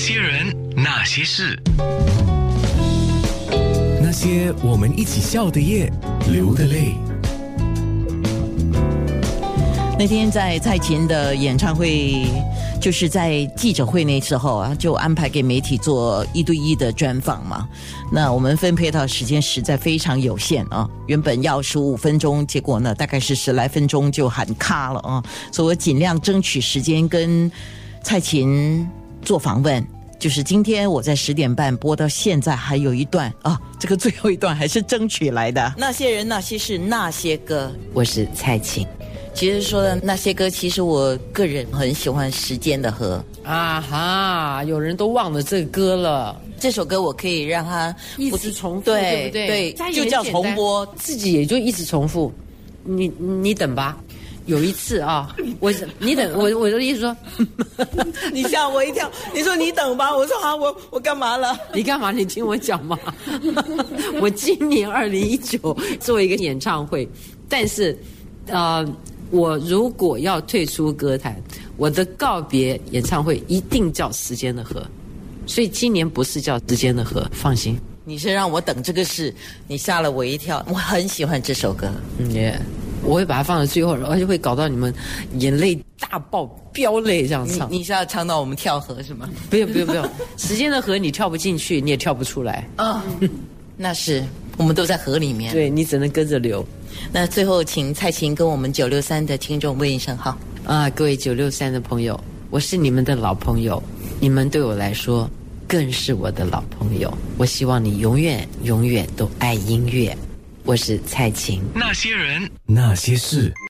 些人，那些事，那些我们一起笑的夜，流的泪。那天在蔡琴的演唱会，就是在记者会那时候啊，就安排给媒体做一对一的专访嘛。那我们分配到时间实在非常有限啊，原本要十五分钟，结果呢大概是十来分钟就喊卡了啊。所以我尽量争取时间跟蔡琴做访问。就是今天我在十点半播到现在还有一段啊，这个最后一段还是争取来的。那些人，那些事，那些歌，我是蔡琴。其实说的那些歌，其实我个人很喜欢《时间的河》啊哈，有人都忘了这个歌了。这首歌我可以让它一直重复，对不对？对，就叫重播，自己也就一直重复。你你等吧。有一次啊，我你等我，我的意思说，你吓我一跳。你说你等吧，我说啊，我我干嘛了？你干嘛？你听我讲嘛。我今年二零一九做一个演唱会，但是呃，我如果要退出歌坛，我的告别演唱会一定叫《时间的河》，所以今年不是叫《时间的河》，放心。你是让我等这个事，你吓了我一跳。我很喜欢这首歌，嗯耶。我会把它放在最后，而且会搞到你们眼泪大爆、飙泪这样唱。你是要唱到我们跳河是吗？不用不用不用，时间的河你跳不进去，你也跳不出来。啊，那是我们都在河里面。对你只能跟着流。那最后，请蔡琴跟我们九六三的听众问一声好。啊，各位九六三的朋友，我是你们的老朋友，你们对我来说更是我的老朋友。我希望你永远永远都爱音乐。我是蔡琴。那些人，那些事。